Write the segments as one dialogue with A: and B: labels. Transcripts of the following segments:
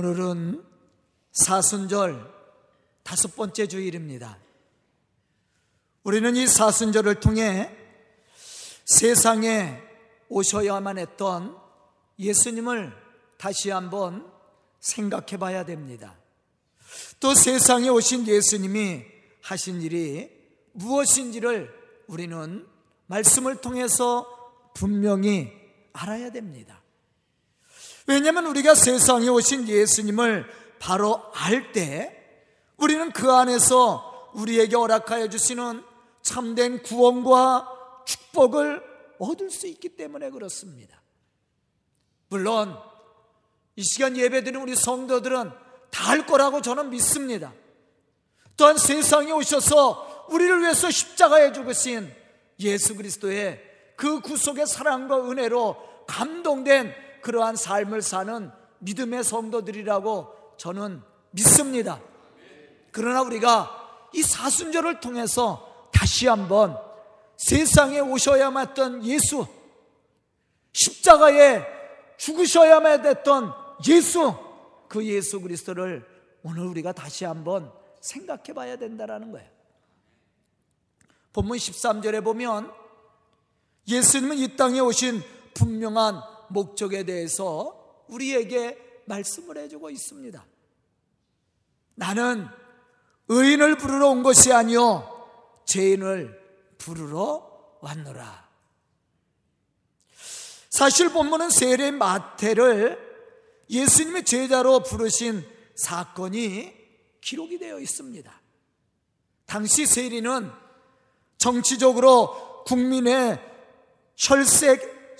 A: 오늘은 사순절 다섯 번째 주일입니다. 우리는 이 사순절을 통해 세상에 오셔야만 했던 예수님을 다시 한번 생각해 봐야 됩니다. 또 세상에 오신 예수님이 하신 일이 무엇인지를 우리는 말씀을 통해서 분명히 알아야 됩니다. 왜냐하면 우리가 세상에 오신 예수님을 바로 알 때 우리는 그 안에서 우리에게 허락하여 주시는 참된 구원과 축복을 얻을 수 있기 때문에 그렇습니다. 물론 이 시간 예배드리는 우리 성도들은 다 할 거라고 저는 믿습니다. 또한 세상에 오셔서 우리를 위해서 십자가에 죽으신 예수 그리스도의 그 구속의 사랑과 은혜로 감동된 그러한 삶을 사는 믿음의 성도들이라고 저는 믿습니다. 그러나 우리가 이 사순절을 통해서 다시 한번 세상에 오셔야만 했던 예수, 십자가에 죽으셔야만 했던 예수, 그 예수 그리스도를 오늘 우리가 다시 한번 생각해 봐야 된다는 거예요. 본문 13절에 보면 예수님은 이 땅에 오신 분명한 목적에 대해서 우리에게 말씀을 해주고 있습니다. 나는 의인을 부르러 온 것이 아니요 죄인을 부르러 왔노라. 사실 본문은 세례 마태를 예수님의 제자로 부르신 사건이 기록이 되어 있습니다. 당시 세리는 정치적으로 국민의 혈세,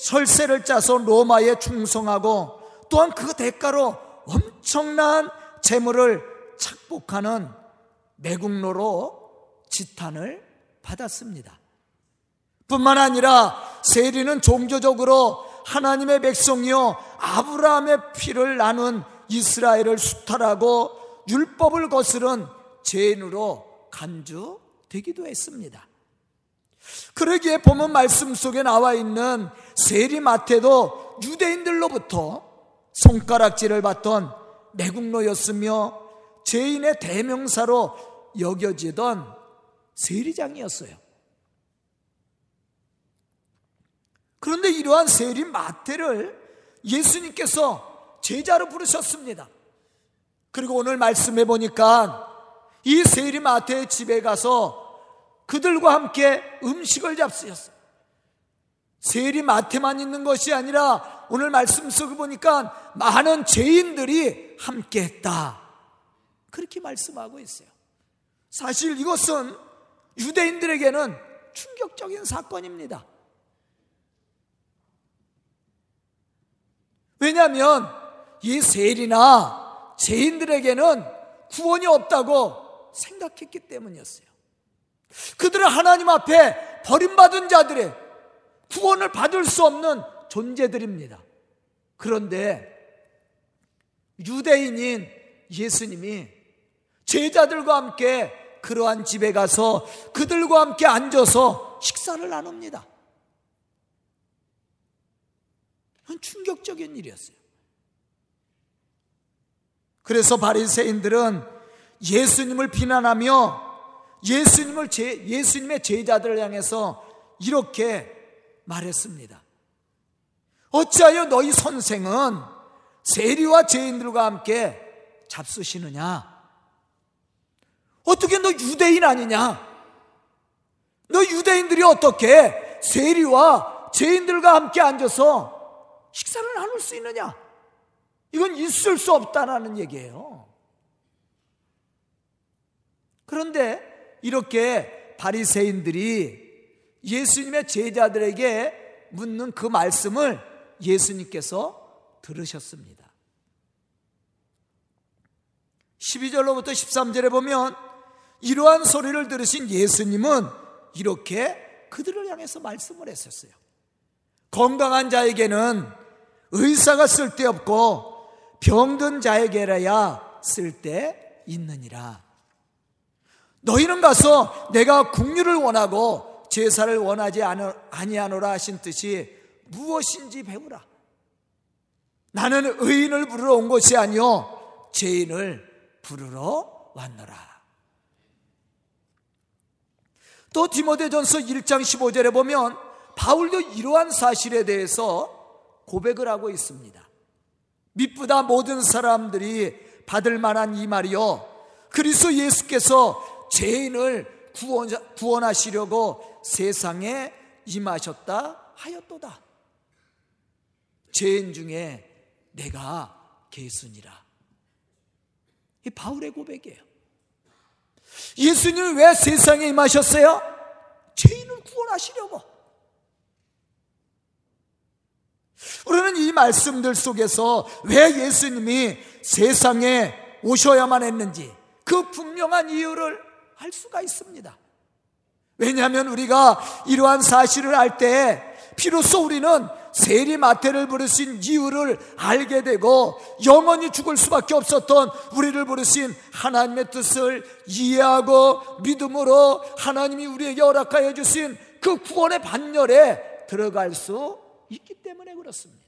A: 혈세를 짜서 로마에 충성하고 또한 그 대가로 엄청난 재물을 착복하는 매국노로 지탄을 받았습니다. 뿐만 아니라 세리는 종교적으로 하나님의 백성이요 아브라함의 피를 나눈 이스라엘을 수탈하고 율법을 거스른 죄인으로 간주되기도 했습니다. 그러기에 보면 말씀 속에 나와 있는 세리마태도 유대인들로부터 손가락질을 받던 매국노였으며 죄인의 대명사로 여겨지던 세리장이었어요. 그런데 이러한 세리 마태를 예수님께서 제자로 부르셨습니다. 그리고 오늘 말씀해 보니까 이 세리 마태의 집에 가서 그들과 함께 음식을 잡수셨어요. 세리 마태만 있는 것이 아니라 오늘 말씀 속에 보니까 많은 죄인들이 함께 했다. 그렇게 말씀하고 있어요. 사실 이것은 유대인들에게는 충격적인 사건입니다. 왜냐하면 이 세리나 죄인들에게는 구원이 없다고 생각했기 때문이었어요. 그들은 하나님 앞에 버림받은 자들의 구원을 받을 수 없는 존재들입니다. 그런데 유대인인 예수님이 제자들과 함께 그러한 집에 가서 그들과 함께 앉아서 식사를 나눕니다. 충격적인 일이었어요. 그래서 바리새인들은 예수님을 비난하며 예수님을 제, 예수님의 제자들을 향해서 이렇게 말했습니다. 어찌하여 너희 선생은 세리와 죄인들과 함께 잡수시느냐? 어떻게 너 유대인 아니냐? 너 유대인들이 어떻게 세리와 죄인들과 함께 앉아서 식사를 나눌 수 있느냐? 이건 있을 수 없다라는 얘기예요. 그런데 이렇게 바리새인들이 예수님의 제자들에게 묻는 그 말씀을 예수님께서 들으셨습니다. 12절로부터 13절에 보면 이러한 소리를 들으신 예수님은 이렇게 그들을 향해서 말씀을 했었어요. 건강한 자에게는 의사가 쓸데없고 병든 자에게라야 쓸데 있느니라. 너희는 가서 내가 국류를 원하고 제사를 원하지 아니하노라 하신 뜻이 무엇인지 배우라. 나는 의인을 부르러 온 것이 아니요 죄인을 부르러 왔노라. 또 디모데전서 1장 15절에 보면 바울도 이러한 사실에 대해서 고백을 하고 있습니다. 미쁘다 모든 사람들이 받을 만한 이 말이요. 그리스도 예수께서 죄인을 구원, 하시려고 세상에 임하셨다 하였도다. 죄인 중에 내가 개순이라. 이 바울의 고백이에요. 예수님이 왜 세상에 임하셨어요? 죄인을 구원하시려고. 우리는 이 말씀들 속에서 왜 예수님이 세상에 오셔야만 했는지 그 분명한 이유를 알 수가 있습니다. 왜냐하면 우리가 이러한 사실을 알때 비로소 우리는 세리 마태를 부르신 이유를 알게 되고 영원히 죽을 수밖에 없었던 우리를 부르신 하나님의 뜻을 이해하고 믿음으로 하나님이 우리에게 허락하여 주신 그 구원의 반열에 들어갈 수 있기 때문에 그렇습니다.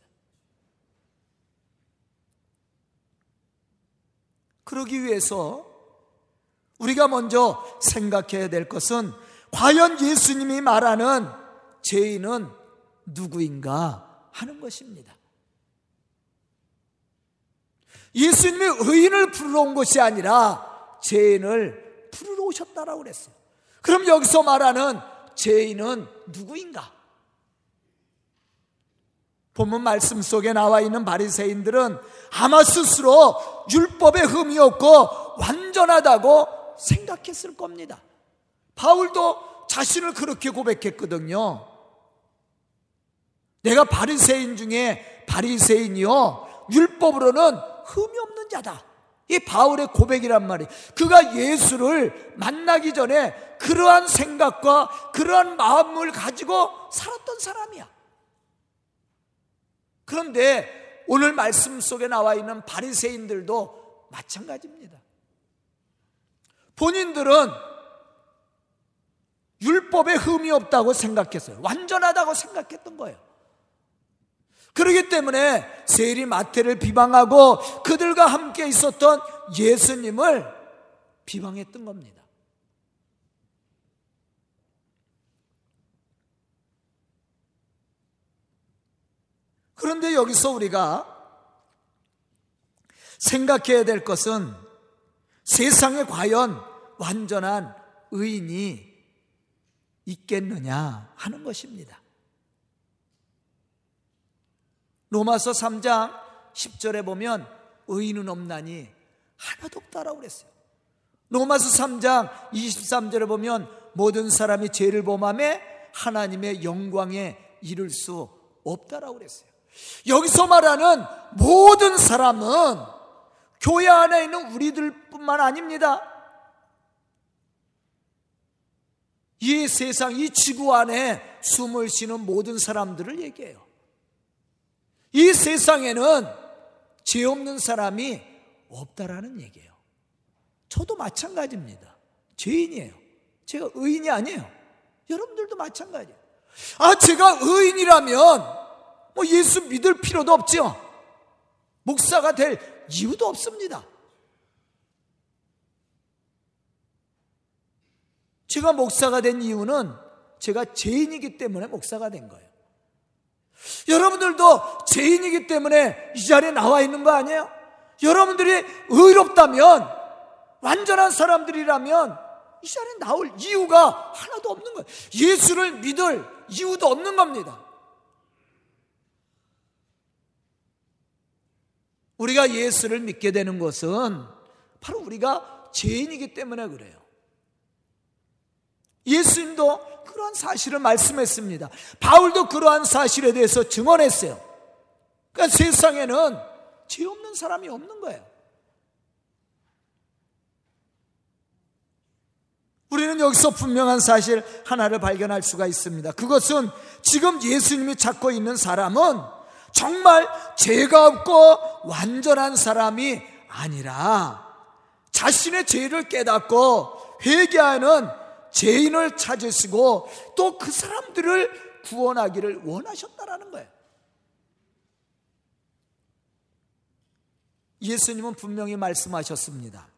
A: 그러기 위해서 우리가 먼저 생각해야 될 것은 과연 예수님이 말하는 죄인은 누구인가 하는 것입니다. 예수님이 의인을 부르러 온 것이 아니라 죄인을 부르러 오셨다라고 그랬어요. 그럼 여기서 말하는 죄인은 누구인가? 본문 말씀 속에 나와 있는 바리새인들은 아마 스스로 율법에 흠이 없고 완전하다고 생각했을 겁니다. 바울도 자신을 그렇게 고백했거든요. 내가 바리새인 중에 바리새인이요 율법으로는 흠이 없는 자다. 이 바울의 고백이란 말이 그가 예수를 만나기 전에 그러한 생각과 그러한 마음을 가지고 살았던 사람이야. 그런데 오늘 말씀 속에 나와 있는 바리새인들도 마찬가지입니다. 본인들은 율법에 흠이 없다고 생각했어요. 완전하다고 생각했던 거예요. 그렇기 때문에 세리 마태를 비방하고 그들과 함께 있었던 예수님을 비방했던 겁니다. 그런데 여기서 우리가 생각해야 될 것은 세상에 과연 완전한 의인이 있겠느냐 하는 것입니다. 로마서 3장 10절에 보면 의인은 없나니 하나도 없다라고 그랬어요. 로마서 3장 23절에 보면 모든 사람이 죄를 범함에 하나님의 영광에 이를 수 없다라고 그랬어요. 여기서 말하는 모든 사람은 교회 안에 있는 우리들뿐만 아닙니다. 이 세상, 이 지구 안에 숨을 쉬는 모든 사람들을 얘기해요. 이 세상에는 죄 없는 사람이 없다라는 얘기예요. 저도 마찬가지입니다. 죄인이에요. 제가 의인이 아니에요. 여러분들도 마찬가지예요. 아, 제가 의인이라면 뭐 예수 믿을 필요도 없죠. 목사가 될 이유도 없습니다. 제가 목사가 된 이유는 제가 죄인이기 때문에 목사가 된 거예요. 여러분들도 죄인이기 때문에 이 자리에 나와 있는 거 아니에요? 여러분들이 의롭다면, 완전한 사람들이라면 이 자리에 나올 이유가 하나도 없는 거예요. 예수를 믿을 이유도 없는 겁니다. 우리가 예수를 믿게 되는 것은 바로 우리가 죄인이기 때문에 그래요. 예수님도 그러한 사실을 말씀했습니다. 바울도 그러한 사실에 대해서 증언했어요. 그러니까 세상에는 죄 없는 사람이 없는 거예요. 우리는 여기서 분명한 사실 하나를 발견할 수가 있습니다. 그것은 지금 예수님이 찾고 있는 사람은 정말 죄가 없고 완전한 사람이 아니라 자신의 죄를 깨닫고 회개하는 죄인을 찾으시고 또 그 사람들을 구원하기를 원하셨다라는 거예요. 예수님은 분명히 말씀하셨습니다.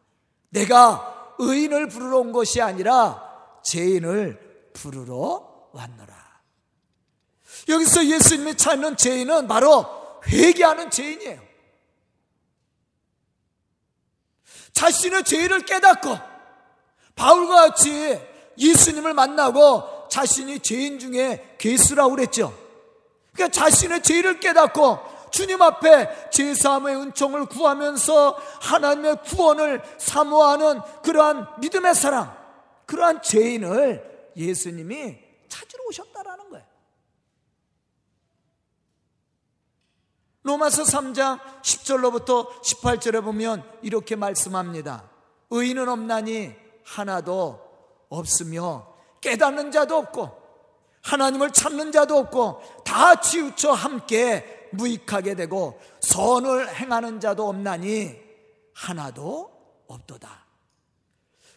A: 내가 의인을 부르러 온 것이 아니라 죄인을 부르러 왔노라. 여기서 예수님이 찾는 죄인은 바로 회개하는 죄인이에요. 자신의 죄를 깨닫고 바울과 같이 예수님을 만나고 자신이 죄인 중에 괴수라고 그랬죠. 그러니까 자신의 죄를 깨닫고 주님 앞에 제사함의 은총을 구하면서 하나님의 구원을 사모하는 그러한 믿음의 사랑, 그러한 죄인을 예수님이 찾으러 오셨다라는 거예요. 로마서 3장 10절로부터 18절에 보면 이렇게 말씀합니다. 의인은 없나니 하나도 없으며 깨닫는 자도 없고 하나님을 찾는 자도 없고 다 치우쳐 함께 무익하게 되고 선을 행하는 자도 없나니 하나도 없도다.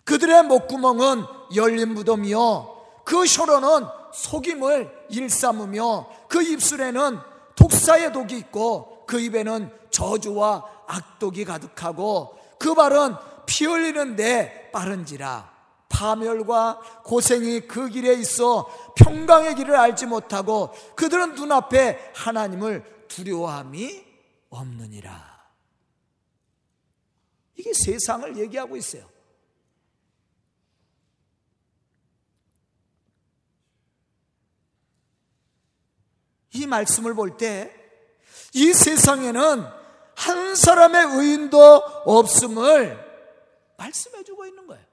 A: 그들의 목구멍은 열린 무덤이요 그 혀로는 속임을 일삼으며 그 입술에는 독사의 독이 있고 그 입에는 저주와 악독이 가득하고 그 발은 피 흘리는데 빠른지라 파멸과 고생이 그 길에 있어 평강의 길을 알지 못하고 그들은 눈앞에 하나님을 두려워함이 없느니라. 이게 세상을 얘기하고 있어요. 이 말씀을 볼 때 이 세상에는 한 사람의 의인도 없음을 말씀해 주고 있는 거예요.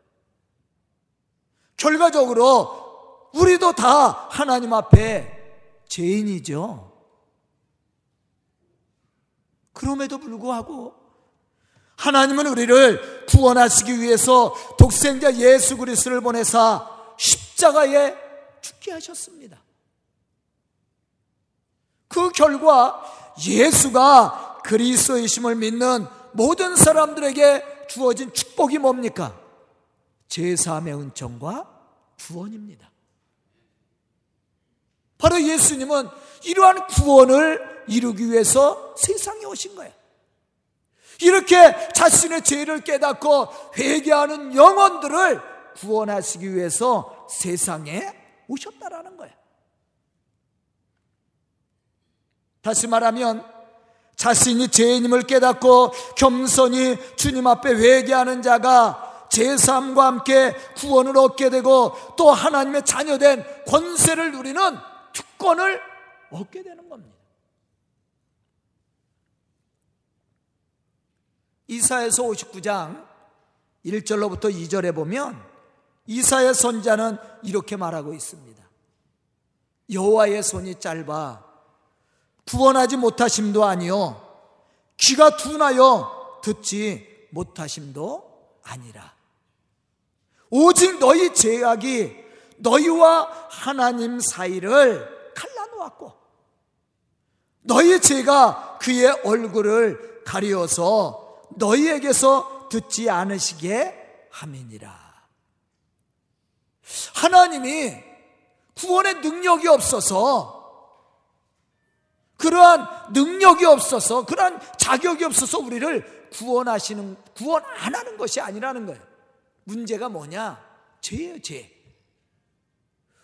A: 결과적으로 우리도 다 하나님 앞에 죄인이죠. 그럼에도 불구하고 하나님은 우리를 구원하시기 위해서 독생자 예수 그리스도를 보내사 십자가에 죽게 하셨습니다. 그 결과 예수가 그리스도이심을 믿는 모든 사람들에게 주어진 축복이 뭡니까? 제사함의 은총과 구원입니다. 바로 예수님은 이러한 구원을 이루기 위해서 세상에 오신 거예요. 이렇게 자신의 죄를 깨닫고 회개하는 영혼들을 구원하시기 위해서 세상에 오셨다라는 거예요. 다시 말하면 자신이 죄인임을 깨닫고 겸손히 주님 앞에 회개하는 자가 제3과 함께 구원을 얻게 되고 또 하나님의 자녀된 권세를 누리는 특권을 얻게 되는 겁니다. 이사에서 59장 1절로부터 2절에 보면 이사의 선자는 이렇게 말하고 있습니다. 여호와의 손이 짧아 구원하지 못하심도 아니요 귀가 둔하여 듣지 못하심도 아니라 오직 너희 죄악이 너희와 하나님 사이를 갈라놓았고 너희 죄가 그의 얼굴을 가리어서 너희에게서 듣지 않으시게 함이니라 하나님이 구원의 능력이 없어서 그러한 능력이 없어서 그러한 자격이 없어서 우리를 구원하시는 구원 안 하는 것이 아니라는 거예요. 문제가 뭐냐? 죄예요, 죄.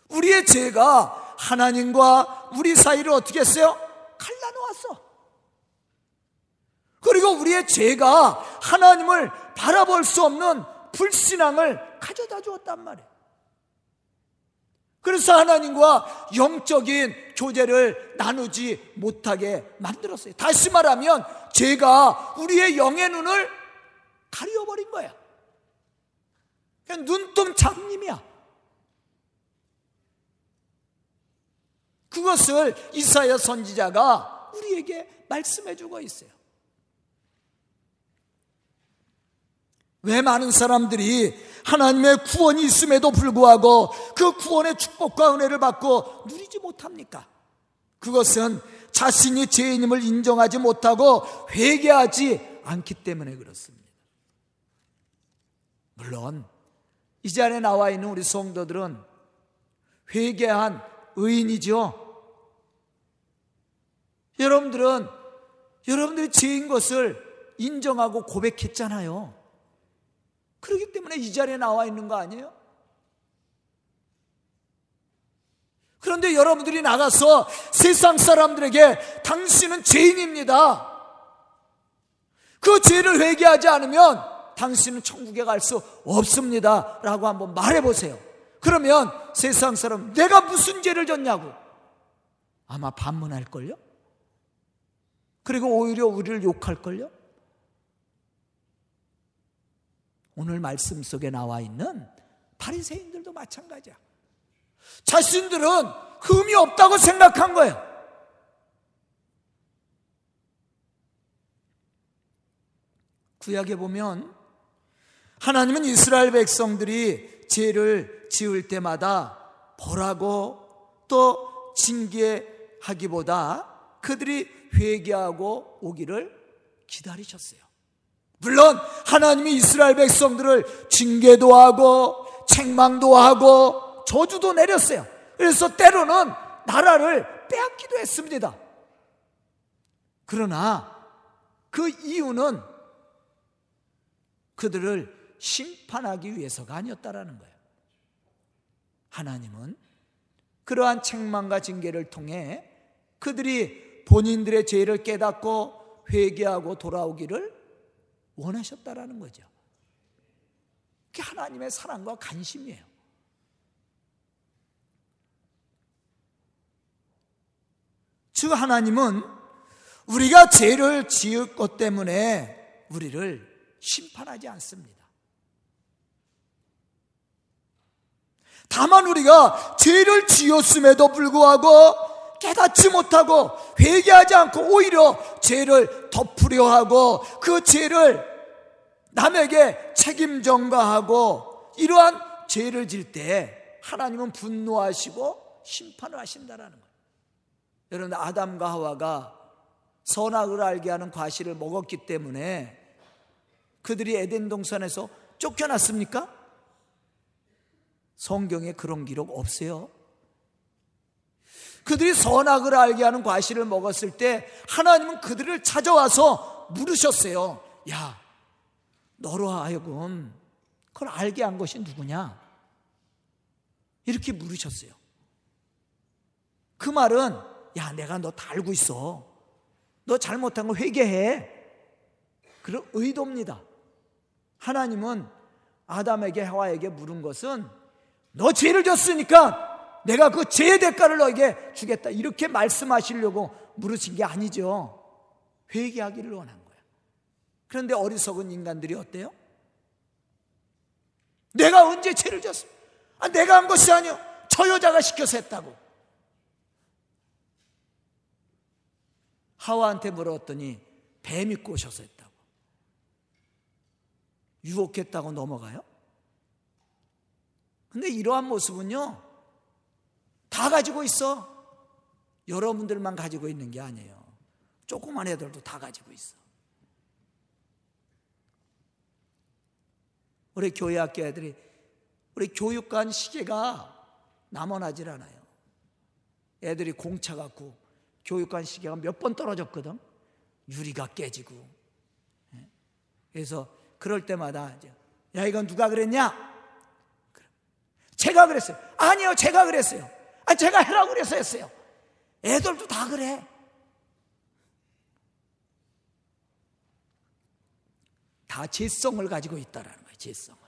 A: 우리의 죄가 하나님과 우리 사이를 어떻게 했어요? 갈라놓았어. 그리고 우리의 죄가 하나님을 바라볼 수 없는 불신앙을 가져다 주었단 말이에요. 그래서 하나님과 영적인 교제를 나누지 못하게 만들었어요. 다시 말하면 죄가 우리의 영의 눈을 가려버린 거야. 장님이야. 그것을 이사야 선지자가 우리에게 말씀해 주고 있어요. 왜 많은 사람들이 하나님의 구원이 있음에도 불구하고 그 구원의 축복과 은혜를 받고 누리지 못합니까? 그것은 자신이 죄인임을 인정하지 못하고 회개하지 않기 때문에 그렇습니다. 물론 이 자리에 나와 있는 우리 성도들은 회개한 의인이죠. 여러분들은 여러분들이 죄인 것을 인정하고 고백했잖아요. 그렇기 때문에 이 자리에 나와 있는 거 아니에요? 그런데 여러분들이 나가서 세상 사람들에게 당신은 죄인입니다. 그 죄를 회개하지 않으면 당신은 천국에 갈 수 없습니다. 라고 한번 말해보세요. 그러면 세상 사람, 내가 무슨 죄를 졌냐고. 아마 반문할걸요? 그리고 오히려 우리를 욕할걸요? 오늘 말씀 속에 나와 있는 바리새인들도 마찬가지야. 자신들은 흠이 없다고 생각한 거예요. 구약에 보면 하나님은 이스라엘 백성들이 죄를 지을 때마다 벌하고 또 징계하기보다 그들이 회개하고 오기를 기다리셨어요. 물론 하나님이 이스라엘 백성들을 징계도 하고 책망도 하고 저주도 내렸어요. 그래서 때로는 나라를 빼앗기도 했습니다. 그러나 그 이유는 그들을 심판하기 위해서가 아니었다라는 거예요. 하나님은 그러한 책망과 징계를 통해 그들이 본인들의 죄를 깨닫고 회개하고 돌아오기를 원하셨다라는 거죠. 그게 하나님의 사랑과 관심이에요. 즉 하나님은 우리가 죄를 지을 것 때문에 우리를 심판하지 않습니다. 다만 우리가 죄를 지었음에도 불구하고 깨닫지 못하고 회개하지 않고 오히려 죄를 덮으려 하고 그 죄를 남에게 책임 전가하고 이러한 죄를 질 때 하나님은 분노하시고 심판을 하신다라는 거예요. 여러분 아담과 하와가 선악을 알게 하는 과실을 먹었기 때문에 그들이 에덴 동산에서 쫓겨났습니까? 성경에 그런 기록 없어요. 그들이 선악을 알게 하는 과실을 먹었을 때 하나님은 그들을 찾아와서 물으셨어요. 야, 너로 하여금 그걸 알게 한 것이 누구냐? 이렇게 물으셨어요. 그 말은 야, 내가 너 다 알고 있어. 너 잘못한 거 회개해. 그런 의도입니다. 하나님은 아담에게 하와에게 물은 것은 너 죄를 졌으니까 내가 그 죄의 대가를 너에게 주겠다. 이렇게 말씀하시려고 물으신 게 아니죠. 회개하기를 원한 거야. 그런데 어리석은 인간들이 어때요? 내가 언제 죄를 졌어? 아, 내가 한 것이 아니요. 저 여자가 시켜서 했다고. 하와한테 물었더니 뱀이 꼬셔서 했다고. 유혹했다고 넘어가요? 근데 이러한 모습은요, 다 가지고 있어. 여러분들만 가지고 있는 게 아니에요. 조그만 애들도 다 가지고 있어. 우리 교회 학교 애들이, 우리 교육관 시계가 남원하질 않아요. 애들이 공차 갖고 교육관 시계가 몇 번 떨어졌거든. 유리가 깨지고. 예. 그래서 그럴 때마다 야 이건 누가 그랬냐? 제가 그랬어요. 아니요, 제가 그랬어요. 아, 제가 해라고 그래서 했어요. 애들도 다 그래. 다 죄성을 가지고 있다라는 거예요, 죄성을.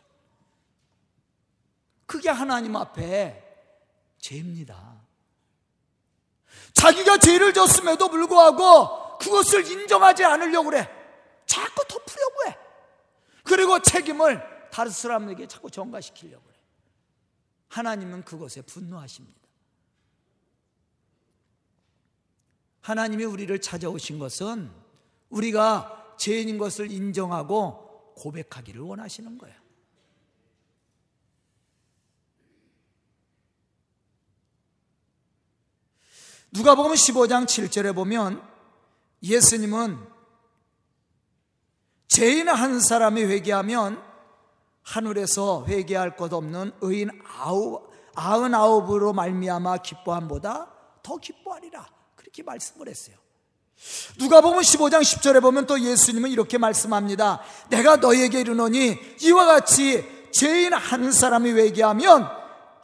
A: 그게 하나님 앞에 죄입니다. 자기가 죄를 졌음에도 불구하고 그것을 인정하지 않으려고 그래. 자꾸 덮으려고 해. 그리고 책임을 다른 사람에게 자꾸 전가시키려고 해. 하나님은 그것에 분노하십니다. 하나님이 우리를 찾아오신 것은 우리가 죄인인 것을 인정하고 고백하기를 원하시는 거예요. 누가 보면 15장 7절에 보면 예수님은 죄인 한 사람이 회개하면 하늘에서 회개할 것 없는 의인 아홉, 아흔아홉으로 말미암아 기뻐함보다 더 기뻐하리라 그렇게 말씀을 했어요 누가 보면 15장 10절에 보면 또 예수님은 이렇게 말씀합니다. 내가 너에게 이르노니 이와 같이 죄인 한 사람이 회개하면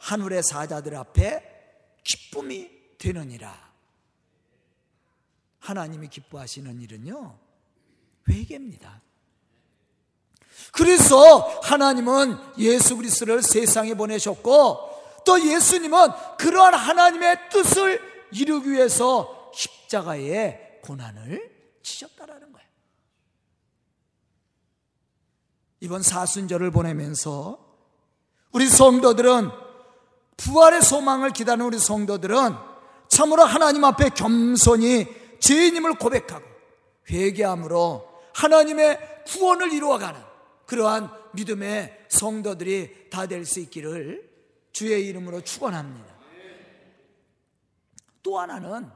A: 하늘의 사자들 앞에 기쁨이 되느니라. 하나님이 기뻐하시는 일은요, 회개입니다. 그래서 하나님은 예수 그리스도를 세상에 보내셨고 또 예수님은 그러한 하나님의 뜻을 이루기 위해서 십자가에 고난을 치셨다라는 거예요. 이번 사순절을 보내면서 우리 성도들은 부활의 소망을 기다리는 우리 성도들은 참으로 하나님 앞에 겸손히 죄인임을 고백하고 회개함으로 하나님의 구원을 이루어가는 그러한 믿음의 성도들이 다 될 수 있기를 주의 이름으로 축원합니다. 또 하나는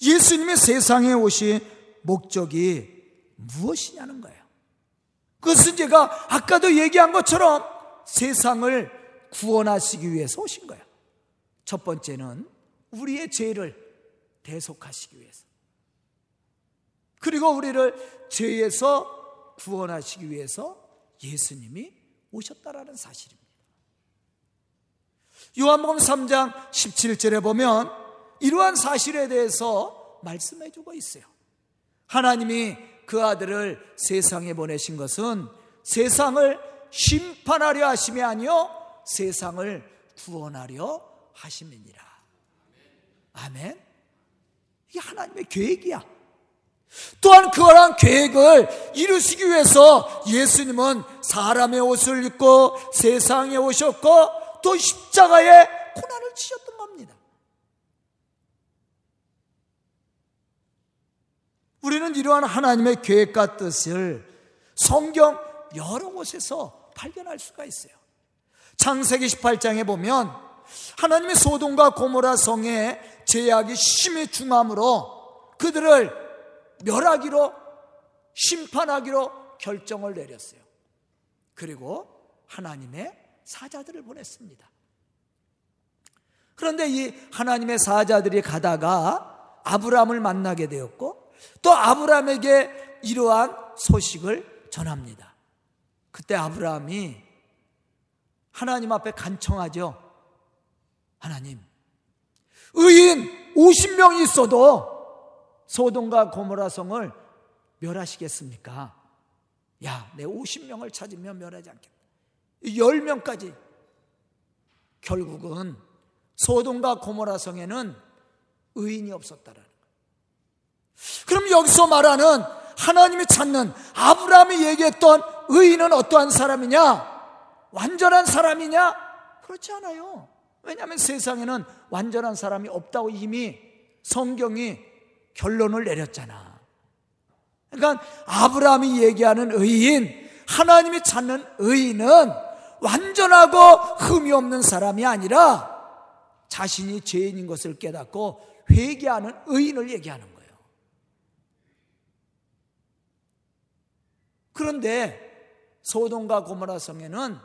A: 예수님의 세상에 오신 목적이 무엇이냐는 거예요. 그것은 제가 아까도 얘기한 것처럼 세상을 구원하시기 위해서 오신 거예요. 첫 번째는 우리의 죄를 대속하시기 위해서. 그리고 우리를 죄에서 구원하시기 위해서 예수님이 오셨다라는 사실입니다. 요한복음 3장 17절에 보면 이러한 사실에 대해서 말씀해 주고 있어요. 하나님이 그 아들을 세상에 보내신 것은 세상을 심판하려 하심이 아니요 세상을 구원하려 하심이니라. 아멘. 이게 하나님의 계획이야. 또한 그러한 계획을 이루시기 위해서 예수님은 사람의 옷을 입고 세상에 오셨고 또 십자가에 고난을 치셨던 겁니다. 우리는 이러한 하나님의 계획과 뜻을 성경 여러 곳에서 발견할 수가 있어요. 창세기 18장에 보면 하나님의 소돔과 고모라 성에 제약이 심히 중함으로 그들을 멸하기로 심판하기로 결정을 내렸어요. 그리고 하나님의 사자들을 보냈습니다. 그런데 이 하나님의 사자들이 가다가 아브라함을 만나게 되었고 또 아브라함에게 이러한 소식을 전합니다. 그때 아브라함이 하나님 앞에 간청하죠. 하나님, 의인 50명이 있어도 소돔과 고모라 성을 멸하시겠습니까? 야, 내 50명을 찾으면 멸하지 않겠다. 10명까지 결국은 소돔과 고모라 성에는 의인이 없었다라는 거예요. 그럼 여기서 말하는 하나님이 찾는 아브라함이 얘기했던 의인은 어떠한 사람이냐? 완전한 사람이냐? 그렇지 않아요. 왜냐하면 세상에는 완전한 사람이 없다고 이미 성경이 결론을 내렸잖아. 그러니까 아브라함이 얘기하는 의인, 하나님이 찾는 의인은 완전하고 흠이 없는 사람이 아니라 자신이 죄인인 것을 깨닫고 회개하는 의인을 얘기하는 거예요. 그런데 소돔과 고모라 성에는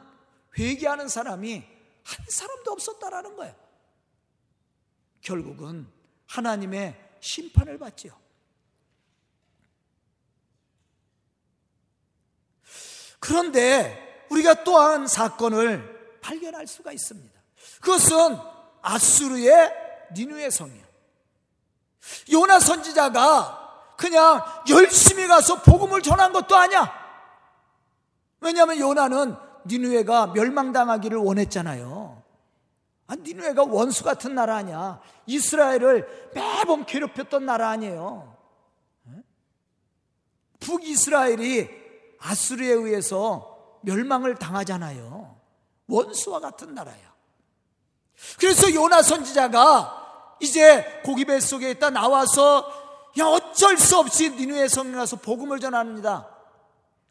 A: 회개하는 사람이 한 사람도 없었다라는 거예요. 결국은 하나님의 심판을 받지요. 그런데 우리가 또한 사건을 발견할 수가 있습니다. 그것은 아수르의 니누의 성이에요. 요나 선지자가 그냥 열심히 가서 복음을 전한 것도 아니야. 왜냐하면 요나는 니누에가 멸망당하기를 원했잖아요. 아, 니누에가 원수 같은 나라 아니야. 이스라엘을 매번 괴롭혔던 나라 아니에요. 북이스라엘이 아수르에 의해서 멸망을 당하잖아요. 원수와 같은 나라야. 그래서 요나 선지자가 이제 고기 뱃속에 있다 나와서 야 어쩔 수 없이 니누의 성에 가서 복음을 전합니다.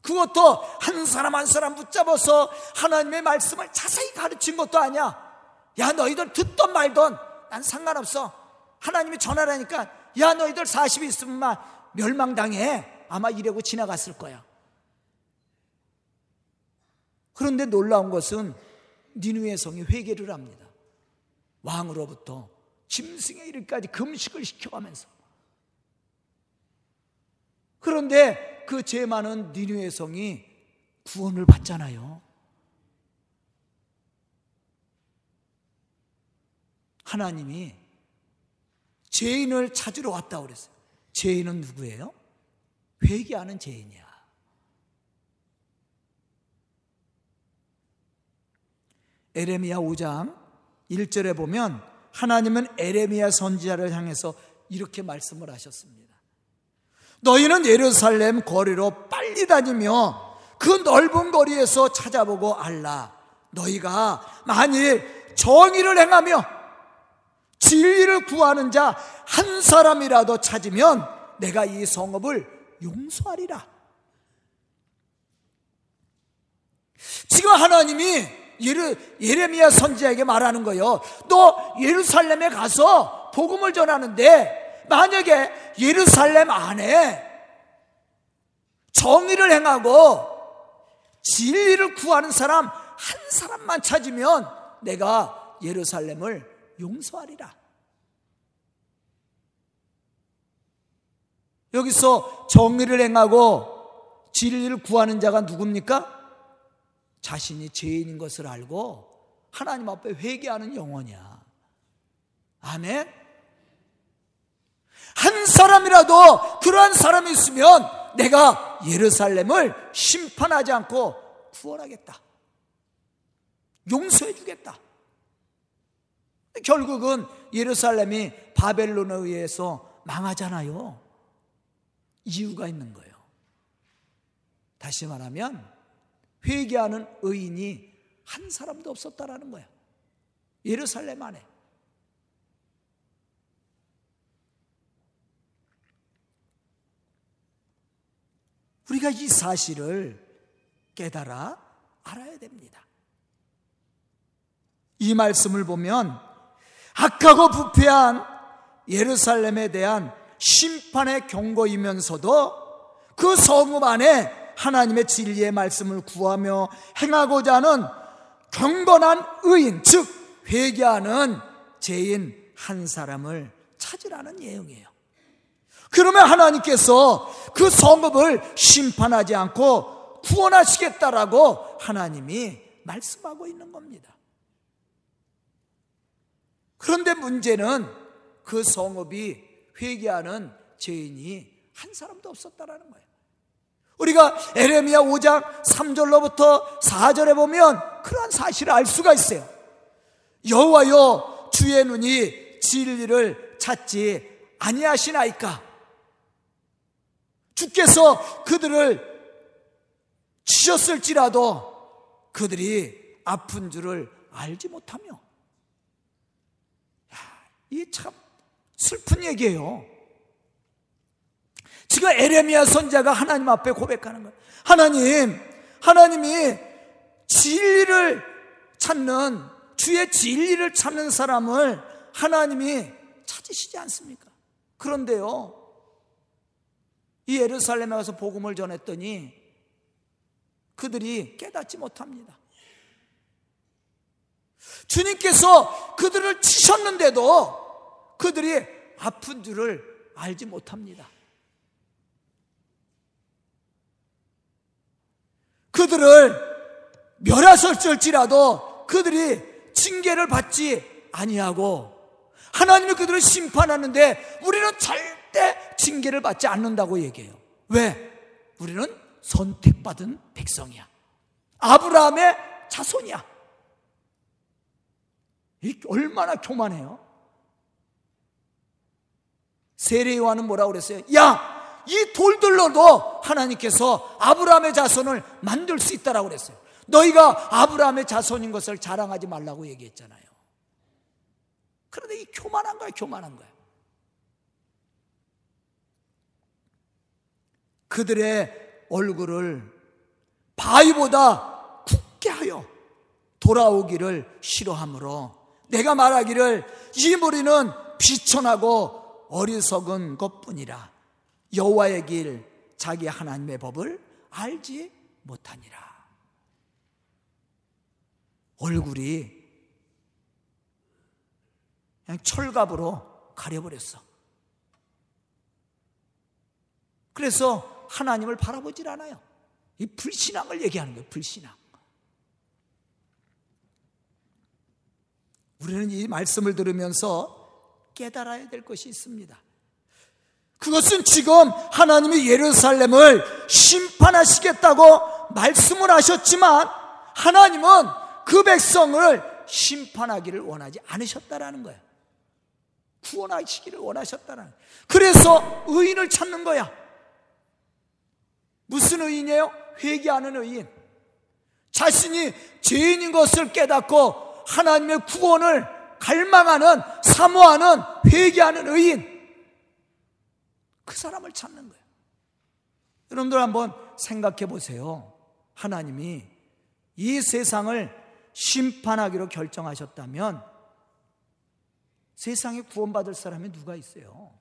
A: 그것도 한 사람 한 사람 붙잡아서 하나님의 말씀을 자세히 가르친 것도 아니야. 야, 너희들 듣던 말던 난 상관없어. 하나님이 전하라니까 야, 너희들 40이 있으면 멸망당해. 아마 이러고 지나갔을 거야. 그런데 놀라운 것은 니누의 성이 회개를 합니다. 왕으로부터 짐승의 일까지 금식을 시켜가면서 그런데 그죄 많은 니누의 성이 구원을 받잖아요. 하나님이 죄인을 찾으러 왔다 그랬어요. 죄인은 누구예요? 회개하는 죄인이야. 에레미야 5장 1절에 보면 하나님은 에레미야 선지자를 향해서 이렇게 말씀을 하셨습니다. 너희는 예루살렘 거리로 빨리 다니며 그 넓은 거리에서 찾아보고 알라. 너희가 만일 정의를 행하며 진리를 구하는 자 한 사람이라도 찾으면 내가 이 성읍을 용서하리라. 지금 하나님이 예레미야 선지자에게 말하는 거예요. 너 예루살렘에 가서 복음을 전하는데 만약에 예루살렘 안에 정의를 행하고 진리를 구하는 사람 한 사람만 찾으면 내가 예루살렘을 용서하리라. 여기서 정의를 행하고 진리를 구하는 자가 누굽니까? 자신이 죄인인 것을 알고 하나님 앞에 회개하는 영혼이야. 아멘? 한 사람이라도 그러한 사람이 있으면 내가 예루살렘을 심판하지 않고 구원하겠다. 용서해 주겠다. 결국은 예루살렘이 바벨론에 의해서 망하잖아요. 이유가 있는 거예요. 다시 말하면 회개하는 의인이 한 사람도 없었다라는 거야. 예루살렘 안에. 우리가 이 사실을 깨달아 알아야 됩니다. 이 말씀을 보면 악하고 부패한 예루살렘에 대한 심판의 경고이면서도 그 성읍 안에 하나님의 진리의 말씀을 구하며 행하고자 하는 경건한 의인, 즉 회개하는 죄인 한 사람을 찾으라는 예언이에요. 그러면 하나님께서 그 성읍을 심판하지 않고 구원하시겠다라고 하나님이 말씀하고 있는 겁니다. 그런데 문제는 그 성읍이 회개하는 죄인이 한 사람도 없었다라는 거예요. 우리가 에레미야 5장 3절로부터 4절에 보면 그러한 사실을 알 수가 있어요. 여호와여 주의 눈이 진리를 찾지 아니하시나이까? 주께서 그들을 치셨을지라도 그들이 아픈 줄을 알지 못하며 이참 슬픈 얘기예요. 지금 에레미야 선자가 하나님 앞에 고백하는 거예요. 하나님, 하나님이 진리를 찾는 주의 진리를 찾는 사람을 하나님이 찾으시지 않습니까? 그런데요. 이 예루살렘에 가서 복음을 전했더니 그들이 깨닫지 못합니다. 주님께서 그들을 치셨는데도 그들이 아픈 줄을 알지 못합니다. 그들을 멸하설지라도 그들이 징계를 받지 아니하고 하나님이 그들을 심판하는데 우리는 절대 징계를 받지 않는다고 얘기해요. 왜? 우리는 선택받은 백성이야. 아브라함의 자손이야. 얼마나 교만해요? 세례요한은 뭐라고 그랬어요? 야! 이 돌들로도 하나님께서 아브라함의 자손을 만들 수 있다라고 그랬어요. 너희가 아브라함의 자손인 것을 자랑하지 말라고 얘기했잖아요. 그런데 이 교만한 거야, 교만한 거야. 그들의 얼굴을 바위보다 굳게 하여 돌아오기를 싫어하므로 내가 말하기를 이 무리는 비천하고 어리석은 것뿐이라 여호와의 길 자기 하나님의 법을 알지 못하니라. 얼굴이 그냥 철갑으로 가려버렸어. 그래서 하나님을 바라보질 않아요. 이 불신앙을 얘기하는 거예요. 불신앙. 우리는 이 말씀을 들으면서 깨달아야 될 것이 있습니다. 그것은 지금 하나님이 예루살렘을 심판하시겠다고 말씀을 하셨지만 하나님은 그 백성을 심판하기를 원하지 않으셨다라는 거예요. 구원하시기를 원하셨다는 거예요. 그래서 의인을 찾는 거야. 무슨 의인이에요? 회개하는 의인. 자신이 죄인인 것을 깨닫고 하나님의 구원을 갈망하는, 사모하는, 회개하는 의인. 그 사람을 찾는 거예요. 여러분들 한번 생각해 보세요. 하나님이 이 세상을 심판하기로 결정하셨다면 세상에 구원받을 사람이 누가 있어요?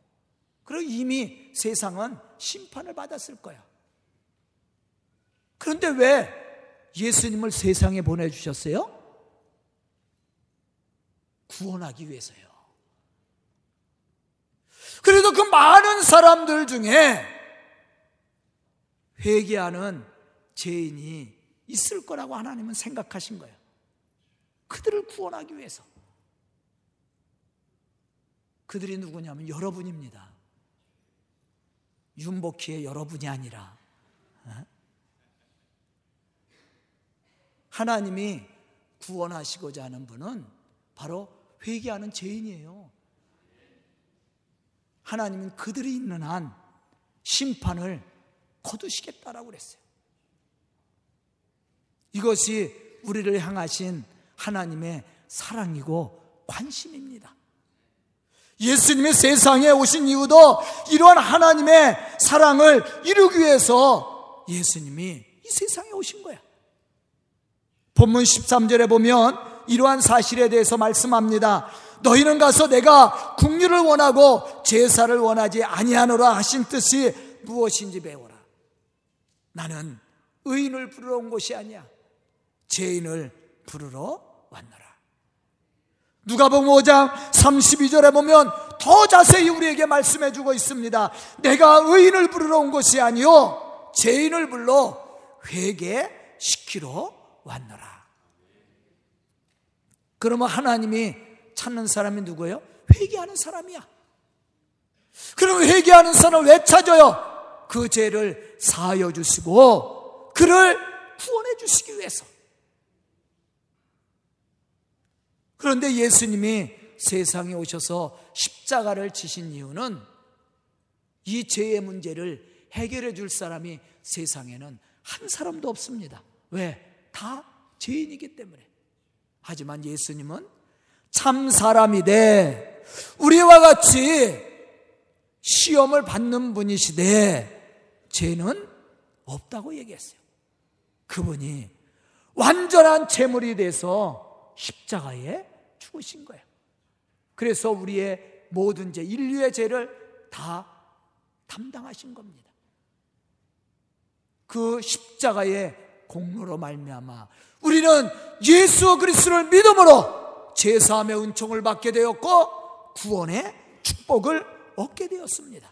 A: 그리고 이미 세상은 심판을 받았을 거야. 그런데 왜 예수님을 세상에 보내주셨어요? 구원하기 위해서요. 그래도 그 많은 사람들 중에 회개하는 죄인이 있을 거라고 하나님은 생각하신 거예요. 그들을 구원하기 위해서. 그들이 누구냐면 여러분입니다. 윤복희의 여러분이 아니라 어? 하나님이 구원하시고자 하는 분은 바로 회개하는 죄인이에요. 하나님은 그들이 있는 한 심판을 거두시겠다라고 그랬어요. 이것이 우리를 향하신 하나님의 사랑이고 관심입니다. 예수님의 세상에 오신 이유도 이러한 하나님의 사랑을 이루기 위해서 예수님이 이 세상에 오신 거야. 본문 13절에 보면 이러한 사실에 대해서 말씀합니다. 너희는 가서 내가 국류를 원하고 제사를 원하지 아니하노라 하신 뜻이 무엇인지 배워라. 나는 의인을 부르러 온 것이 아니야. 죄인을 부르러 왔노라. 누가복음 5장 32절에 보면 더 자세히 우리에게 말씀해 주고 있습니다. 내가 의인을 부르러 온 것이 아니요 죄인을 불러 회개시키러 왔노라. 그러면 하나님이 찾는 사람이 누구예요? 회개하는 사람이야. 그럼 회개하는 사람을 왜 찾아요? 그 죄를 사하여 주시고 그를 구원해 주시기 위해서. 그런데 예수님이 세상에 오셔서 십자가를 지신 이유는 이 죄의 문제를 해결해 줄 사람이 세상에는 한 사람도 없습니다. 왜? 다 죄인이기 때문에. 하지만 예수님은 참 사람이되 우리와 같이 시험을 받는 분이시되 죄는 없다고 얘기했어요. 그분이 완전한 재물이 돼서 십자가에 죽으신 거예요. 그래서 우리의 모든 죄, 인류의 죄를 다 담당하신 겁니다. 그 십자가의 공로로 말미암아 우리는 예수 그리스도를 믿음으로 제사함의 은총을 받게 되었고 구원의 축복을 얻게 되었습니다.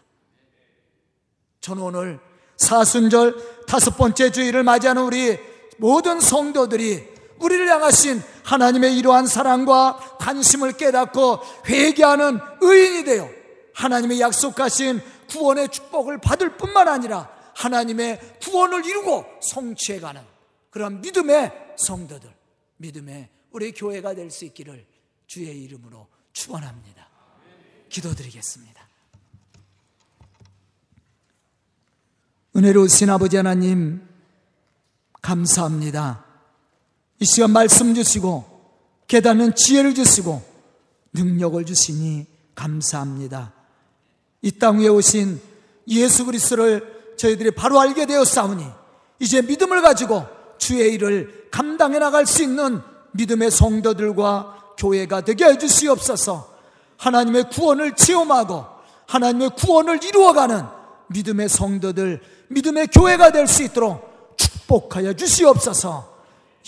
A: 저는 오늘 사순절 다섯 번째 주일을 맞이하는 우리 모든 성도들이 우리를 향하신 하나님의 이러한 사랑과 관심을 깨닫고 회개하는 의인이 되어 하나님의 약속하신 구원의 축복을 받을 뿐만 아니라 하나님의 구원을 이루고 성취해가는 그런 믿음의 성도들, 믿음의 우리 교회가 될 수 있기를 주의 이름으로 축원합니다. 기도드리겠습니다. 은혜로우신 아버지 하나님 감사합니다. 이 시간 말씀 주시고 깨닫는 지혜를 주시고 능력을 주시니 감사합니다. 이 땅 위에 오신 예수 그리스도를 저희들이 바로 알게 되었사오니 이제 믿음을 가지고 주의 일을 감당해 나갈 수 있는 믿음의 성도들과 교회가 되게 해 주시옵소서. 하나님의 구원을 체험하고 하나님의 구원을 이루어가는 믿음의 성도들, 믿음의 교회가 될 수 있도록 축복하여 주시옵소서.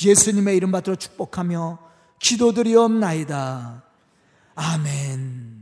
A: 예수님의 이름 받들어 축복하며 기도드리옵나이다. 아멘.